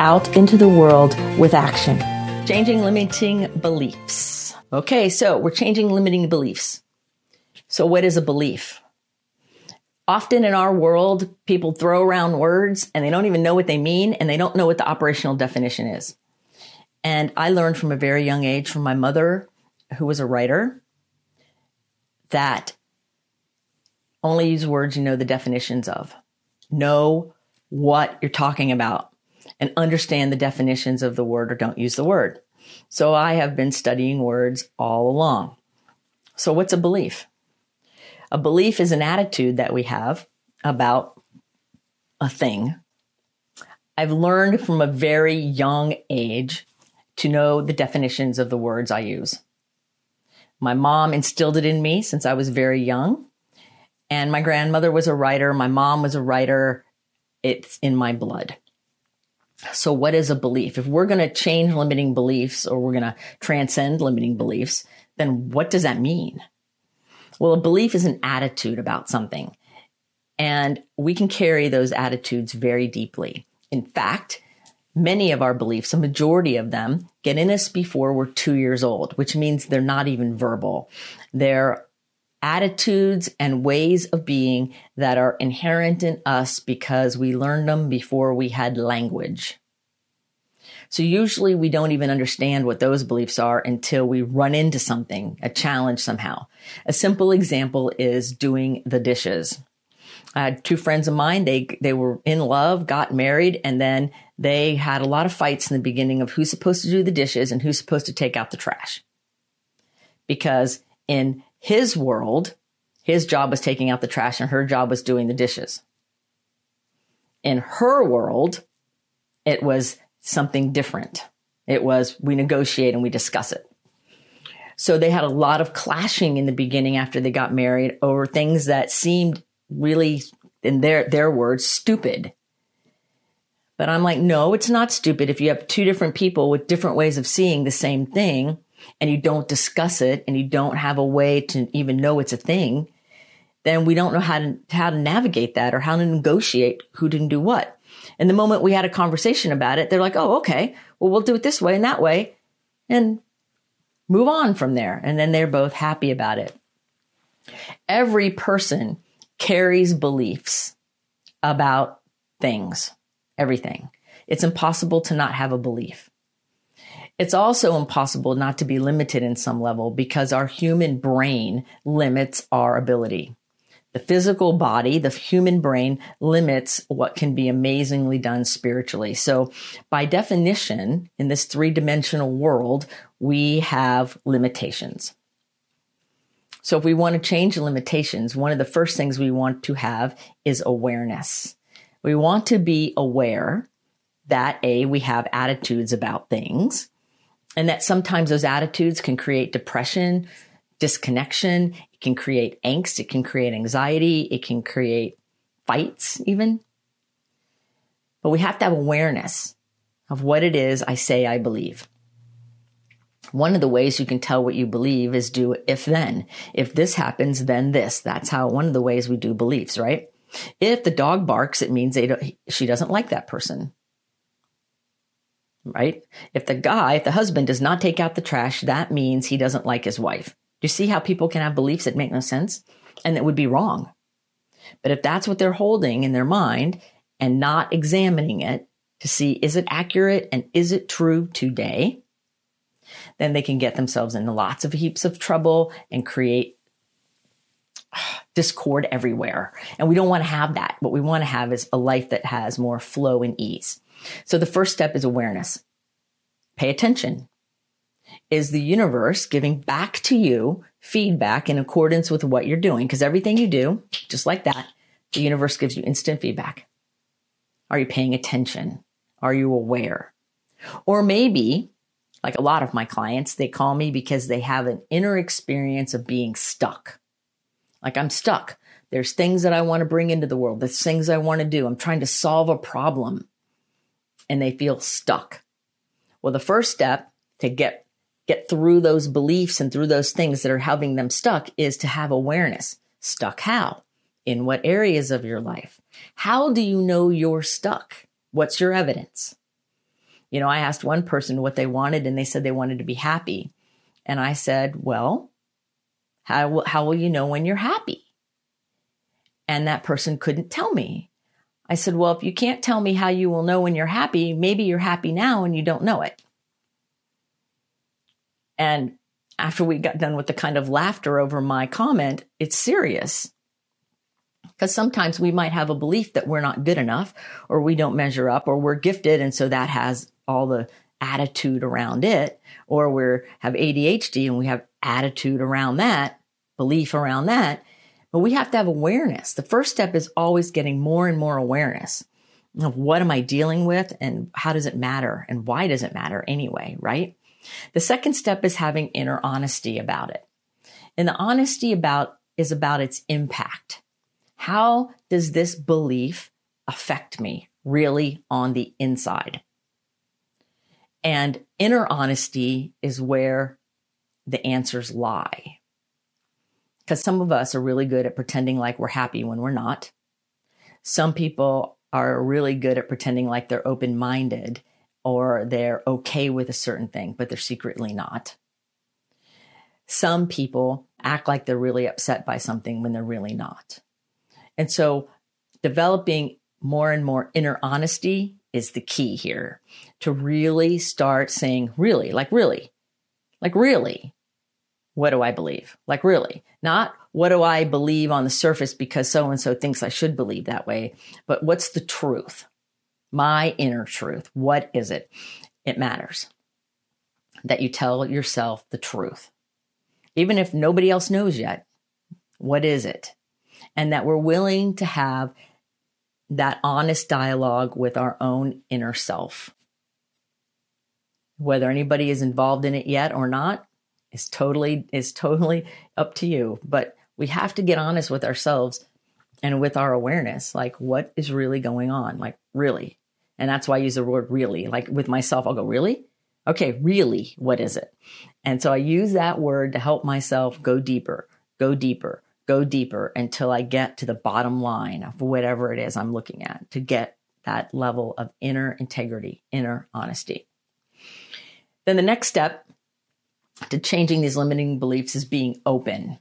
out into the world with action. Changing limiting beliefs. Okay, so we're changing limiting beliefs. So, what is a belief? Often in our world, people throw around words and they don't even know what they mean and they don't know what the operational definition is. And I learned from a very young age from my mother, who was a writer, that only use words you know the definitions of. Know what you're talking about and understand the definitions of the word or don't use the word. So I have been studying words all along. So, what's a belief? A belief is an attitude that we have about a thing. I've learned from a very young age to know the definitions of the words I use. My mom instilled it in me since I was very young. And my grandmother was a writer. My mom was a writer. It's in my blood. So, what is a belief? If we're going to change limiting beliefs or we're going to transcend limiting beliefs, then what does that mean? Well, a belief is an attitude about something, and we can carry those attitudes very deeply. In fact, many of our beliefs, a majority of them, get in us before we're two years old, which means they're not even verbal. They're attitudes and ways of being that are inherent in us because we learned them before we had language. So usually we don't even understand what those beliefs are until we run into something, a challenge somehow. A simple example is doing the dishes. I had two friends of mine. They they were in love, got married, and then they had a lot of fights in the beginning of who's supposed to do the dishes and who's supposed to take out the trash. Because in his world, his job was taking out the trash and her job was doing the dishes. In her world, it was something different. It was we negotiate and we discuss it. So they had a lot of clashing in the beginning after they got married over things that seemed really, in their, their words, stupid. But I'm like, no, it's not stupid. If you have two different people with different ways of seeing the same thing and you don't discuss it and you don't have a way to even know it's a thing, then we don't know how to, how to navigate that or how to negotiate who didn't do what. And the moment we had a conversation about it, they're like, oh, okay, well, we'll do it this way and that way and move on from there. And then they're both happy about it. Every person carries beliefs about things, everything. It's impossible to not have a belief. It's also impossible not to be limited in some level because our human brain limits our ability. The physical body, the human brain limits what can be amazingly done spiritually. So, by definition, in this three dimensional world, we have limitations. So if we want to change limitations, one of the first things we want to have is awareness. We want to be aware that A, we have attitudes about things, and that sometimes those attitudes can create depression, disconnection, it can create angst, it can create anxiety, it can create fights, even. But we have to have awareness of what it is I say I believe. One of the ways you can tell what you believe is do if then. If this happens, then this. That's how one of the ways we do beliefs, right? If the dog barks, it means they she doesn't like that person. Right? If the guy, if the husband does not take out the trash, that means he doesn't like his wife. Do you see how people can have beliefs that make no sense and that would be wrong? But if that's what they're holding in their mind and not examining it to see is it accurate and is it true today, then they can get themselves into lots of heaps of trouble and create discord everywhere. And we don't want to have that. What we want to have is a life that has more flow and ease. So the first step is awareness. Pay attention. Is the universe giving back to you feedback in accordance with what you're doing? Because everything you do, just like that, the universe gives you instant feedback. Are you paying attention? Are you aware? Or maybe like a lot of my clients, they call me because they have an inner experience of being stuck. Like I'm stuck. There's things that I want to bring into the world. There's things I want to do. I'm trying to solve a problem and they feel stuck. Well, the first step to get get through those beliefs and through those things that are having them stuck is to have awareness. Stuck how? In what areas of your life? How do you know you're stuck? What's your evidence? You know, I asked one person what they wanted and they said they wanted to be happy. And I said, well, how, how will you know when you're happy? And that person couldn't tell me. I said, well, if you can't tell me how you will know when you're happy, maybe you're happy now and you don't know it. And after we got done with the kind of laughter over my comment, it's serious. Because sometimes we might have a belief that we're not good enough or we don't measure up or we're gifted. And so that has all the attitude around it. Or we have ADHD and we have attitude around that, belief around that. But we have to have awareness. The first step is always getting more and more awareness of what am I dealing with and how does it matter and why does it matter anyway, right? The second step is having inner honesty about it. And the honesty about is about its impact. How does this belief affect me really on the inside? And inner honesty is where the answers lie. Because some of us are really good at pretending like we're happy when we're not. Some people are really good at pretending like they're open minded or they're okay with a certain thing, but they're secretly not. Some people act like they're really upset by something when they're really not. And so developing more and more inner honesty is the key here to really start saying, really, like really, like really, what do I believe? Like, really, not what do I believe on the surface because so and so thinks I should believe that way, but what's the truth? My inner truth. What is it? It matters that you tell yourself the truth. Even if nobody else knows yet, what is it? And that we're willing to have that honest dialogue with our own inner self. Whether anybody is involved in it yet or not, is totally is totally up to you. But we have to get honest with ourselves and with our awareness. Like, what is really going on? Like, really? And that's why I use the word really. Like with myself, I'll go, really? Okay, really, what is it? And so I use that word to help myself go deeper, go deeper, go deeper until I get to the bottom line of whatever it is I'm looking at to get that level of inner integrity, inner honesty. Then the next step to changing these limiting beliefs is being open,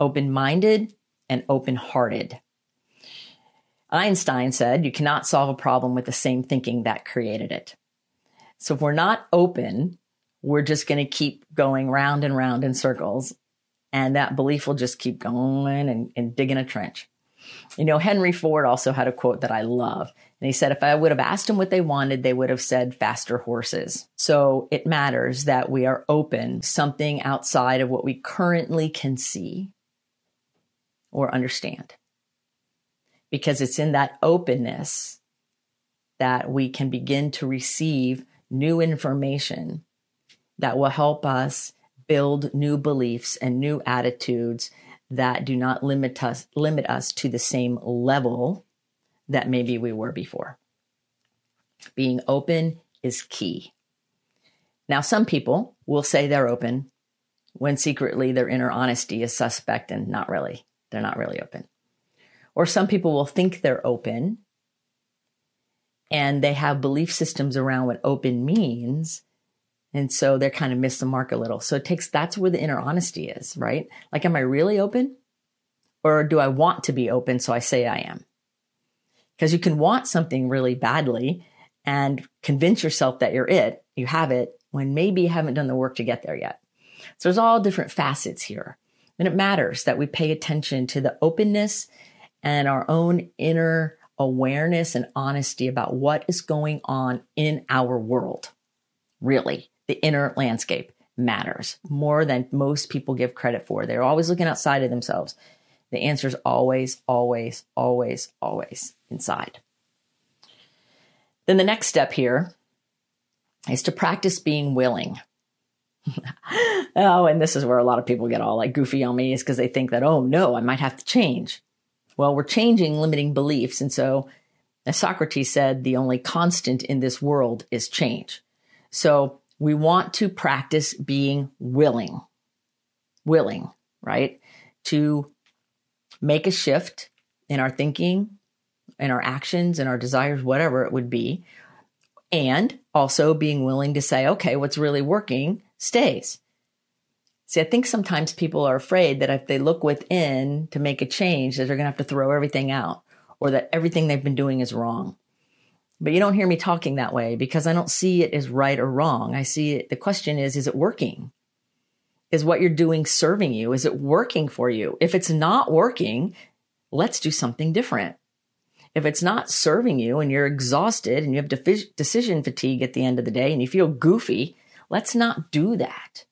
open minded and open hearted. Einstein said you cannot solve a problem with the same thinking that created it. So if we're not open, we're just going to keep going round and round in circles. And that belief will just keep going and, and digging a trench. You know, Henry Ford also had a quote that I love. And he said, if I would have asked them what they wanted, they would have said faster horses. So it matters that we are open something outside of what we currently can see or understand. Because it's in that openness that we can begin to receive new information that will help us build new beliefs and new attitudes that do not limit us limit us to the same level that maybe we were before. Being open is key. Now, some people will say they're open when secretly their inner honesty is suspect and not really. They're not really open. Or some people will think they're open and they have belief systems around what open means. And so they're kind of miss the mark a little. So it takes, that's where the inner honesty is, right? Like, am I really open? Or do I want to be open so I say I am? Because you can want something really badly and convince yourself that you're it, you have it, when maybe you haven't done the work to get there yet. So there's all different facets here. And it matters that we pay attention to the openness and our own inner awareness and honesty about what is going on in our world. Really, the inner landscape matters more than most people give credit for. They're always looking outside of themselves. The answer is always, always, always, always inside. Then the next step here is to practice being willing. oh, and this is where a lot of people get all like goofy on me is because they think that, oh no, I might have to change. Well, we're changing limiting beliefs. And so, as Socrates said, the only constant in this world is change. So we want to practice being willing, willing, right? To make a shift in our thinking, in our actions, and our desires, whatever it would be. And also being willing to say, okay, what's really working stays. See, I think sometimes people are afraid that if they look within to make a change, that they're going to have to throw everything out or that everything they've been doing is wrong. But you don't hear me talking that way because I don't see it as right or wrong. I see it. The question is, is it working? Is what you're doing serving you? Is it working for you? If it's not working, let's do something different. If it's not serving you and you're exhausted and you have decision fatigue at the end of the day and you feel goofy, let's not do that.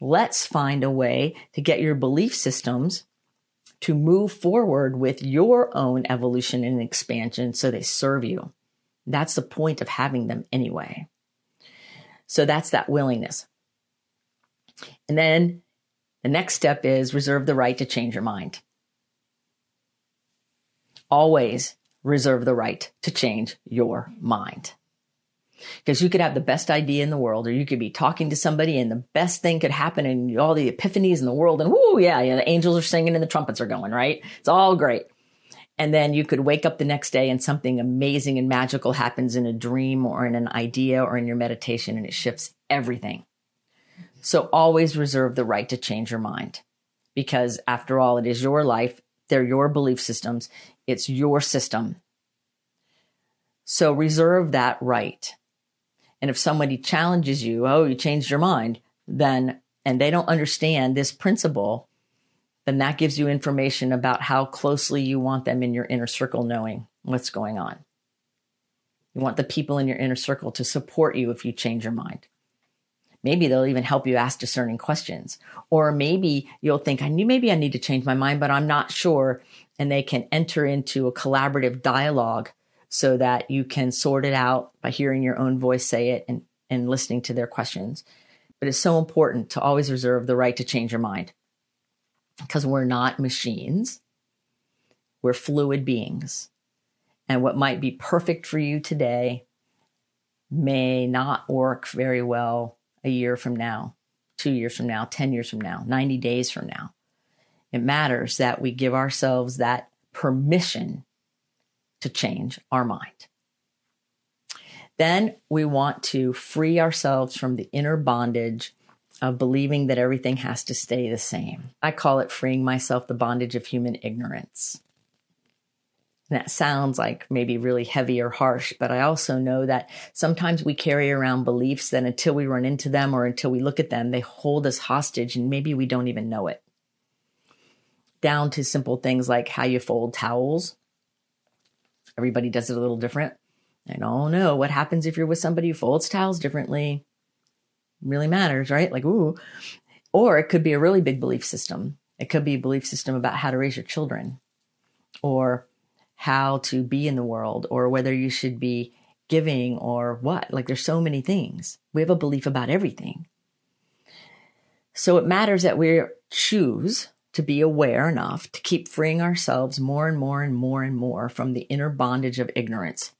Let's find a way to get your belief systems to move forward with your own evolution and expansion so they serve you. That's the point of having them anyway. So that's that willingness. And then the next step is reserve the right to change your mind. Always reserve the right to change your mind. Because you could have the best idea in the world, or you could be talking to somebody and the best thing could happen and all the epiphanies in the world. And whoo, yeah, yeah, the angels are singing and the trumpets are going, right? It's all great. And then you could wake up the next day and something amazing and magical happens in a dream or in an idea or in your meditation and it shifts everything. So always reserve the right to change your mind because after all, it is your life. They're your belief systems. It's your system. So reserve that right. And if somebody challenges you, oh, you changed your mind, then, and they don't understand this principle, then that gives you information about how closely you want them in your inner circle knowing what's going on. You want the people in your inner circle to support you if you change your mind. Maybe they'll even help you ask discerning questions. Or maybe you'll think, I knew maybe I need to change my mind, but I'm not sure. And they can enter into a collaborative dialogue so that you can sort it out by hearing your own voice say it and, and listening to their questions. But it's so important to always reserve the right to change your mind because we're not machines. We're fluid beings. And what might be perfect for you today may not work very well a year from now, two years from now, 10 years from now, 90 days from now. It matters that we give ourselves that permission to change our mind. Then we want to free ourselves from the inner bondage of believing that everything has to stay the same. I call it freeing myself the bondage of human ignorance. And that sounds like maybe really heavy or harsh, but I also know that sometimes we carry around beliefs that until we run into them or until we look at them, they hold us hostage and maybe we don't even know it. Down to simple things like how you fold towels Everybody does it a little different. I don't know what happens if you're with somebody who folds towels differently. really matters, right? Like, ooh. Or it could be a really big belief system. It could be a belief system about how to raise your children or how to be in the world or whether you should be giving or what. Like, there's so many things. We have a belief about everything. So it matters that we choose to be aware enough to keep freeing ourselves more and more and more and more from the inner bondage of ignorance.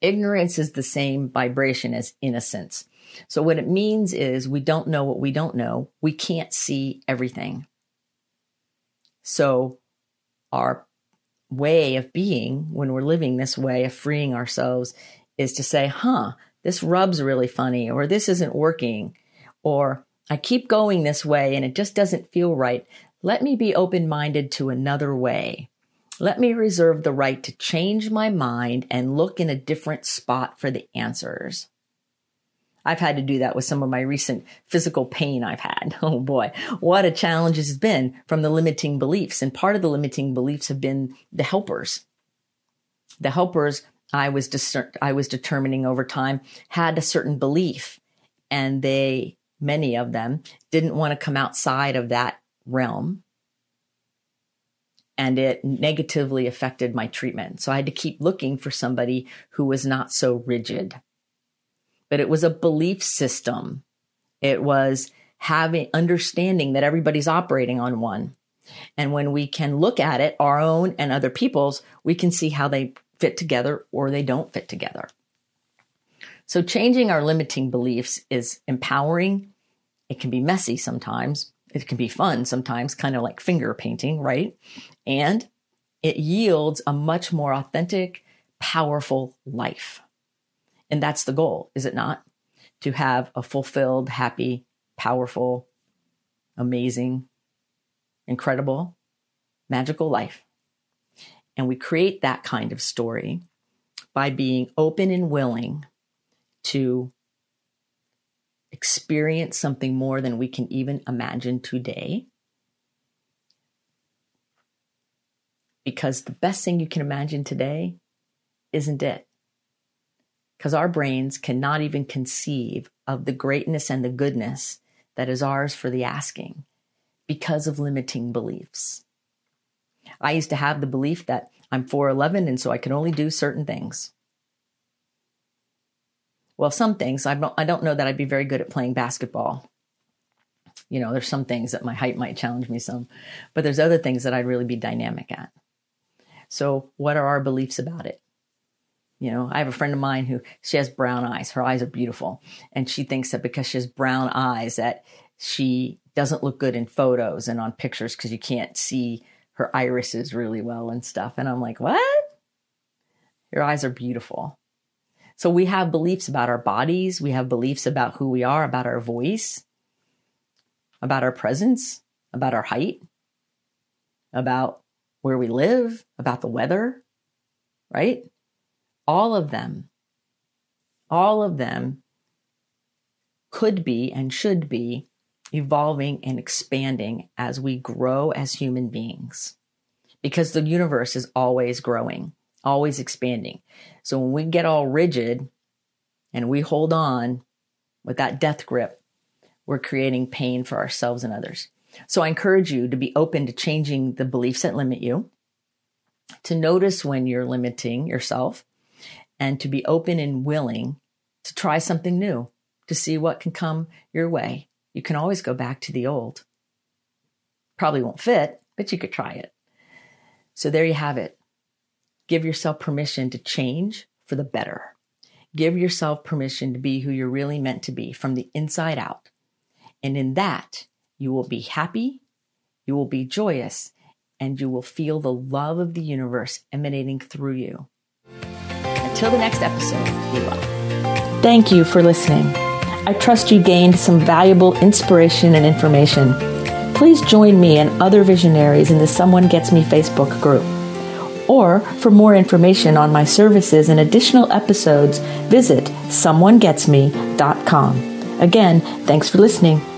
Ignorance is the same vibration as innocence. So, what it means is we don't know what we don't know. We can't see everything. So, our way of being when we're living this way of freeing ourselves is to say, huh, this rubs really funny, or this isn't working, or I keep going this way and it just doesn't feel right. Let me be open minded to another way. Let me reserve the right to change my mind and look in a different spot for the answers. I've had to do that with some of my recent physical pain I've had. Oh boy, what a challenge it's been from the limiting beliefs. And part of the limiting beliefs have been the helpers. The helpers I was discer- I was determining over time had a certain belief and they many of them didn't want to come outside of that realm and it negatively affected my treatment. So I had to keep looking for somebody who was not so rigid. but it was a belief system. It was having understanding that everybody's operating on one. And when we can look at it, our own and other people's, we can see how they fit together or they don't fit together. So changing our limiting beliefs is empowering. It can be messy sometimes. It can be fun sometimes, kind of like finger painting, right? And it yields a much more authentic, powerful life. And that's the goal, is it not? To have a fulfilled, happy, powerful, amazing, incredible, magical life. And we create that kind of story by being open and willing to experience something more than we can even imagine today. Because the best thing you can imagine today isn't it. Because our brains cannot even conceive of the greatness and the goodness that is ours for the asking because of limiting beliefs. I used to have the belief that I'm 4'11 and so I can only do certain things. Well, some things I don't, I don't know that I'd be very good at playing basketball. You know, there's some things that my height might challenge me some, but there's other things that I'd really be dynamic at. So, what are our beliefs about it? You know, I have a friend of mine who she has brown eyes. Her eyes are beautiful. And she thinks that because she has brown eyes that she doesn't look good in photos and on pictures because you can't see her irises really well and stuff. And I'm like, what? Your eyes are beautiful. So we have beliefs about our bodies. We have beliefs about who we are, about our voice, about our presence, about our height, about where we live, about the weather, right? all of them, all of them could be and should be evolving and expanding as we grow as human beings because the universe is always growing, always expanding. So when we get all rigid and we hold on with that death grip, we're creating pain for ourselves and others. So I encourage you to be open to changing the beliefs that limit you, to notice when you're limiting yourself, and to be open and willing to try something new, to see what can come your way. You can always go back to the old. Probably won't fit, but you could try it. So there you have it. Give yourself permission to change for the better. Give yourself permission to be who you're really meant to be from the inside out. And in that, you will be happy, you will be joyous, and you will feel the love of the universe emanating through you. Until the next episode, be well. Thank you for listening. I trust you gained some valuable inspiration and information. Please join me and other visionaries in the Someone Gets Me Facebook group. Or for more information on my services and additional episodes, visit someonegetsme.com. Again, thanks for listening.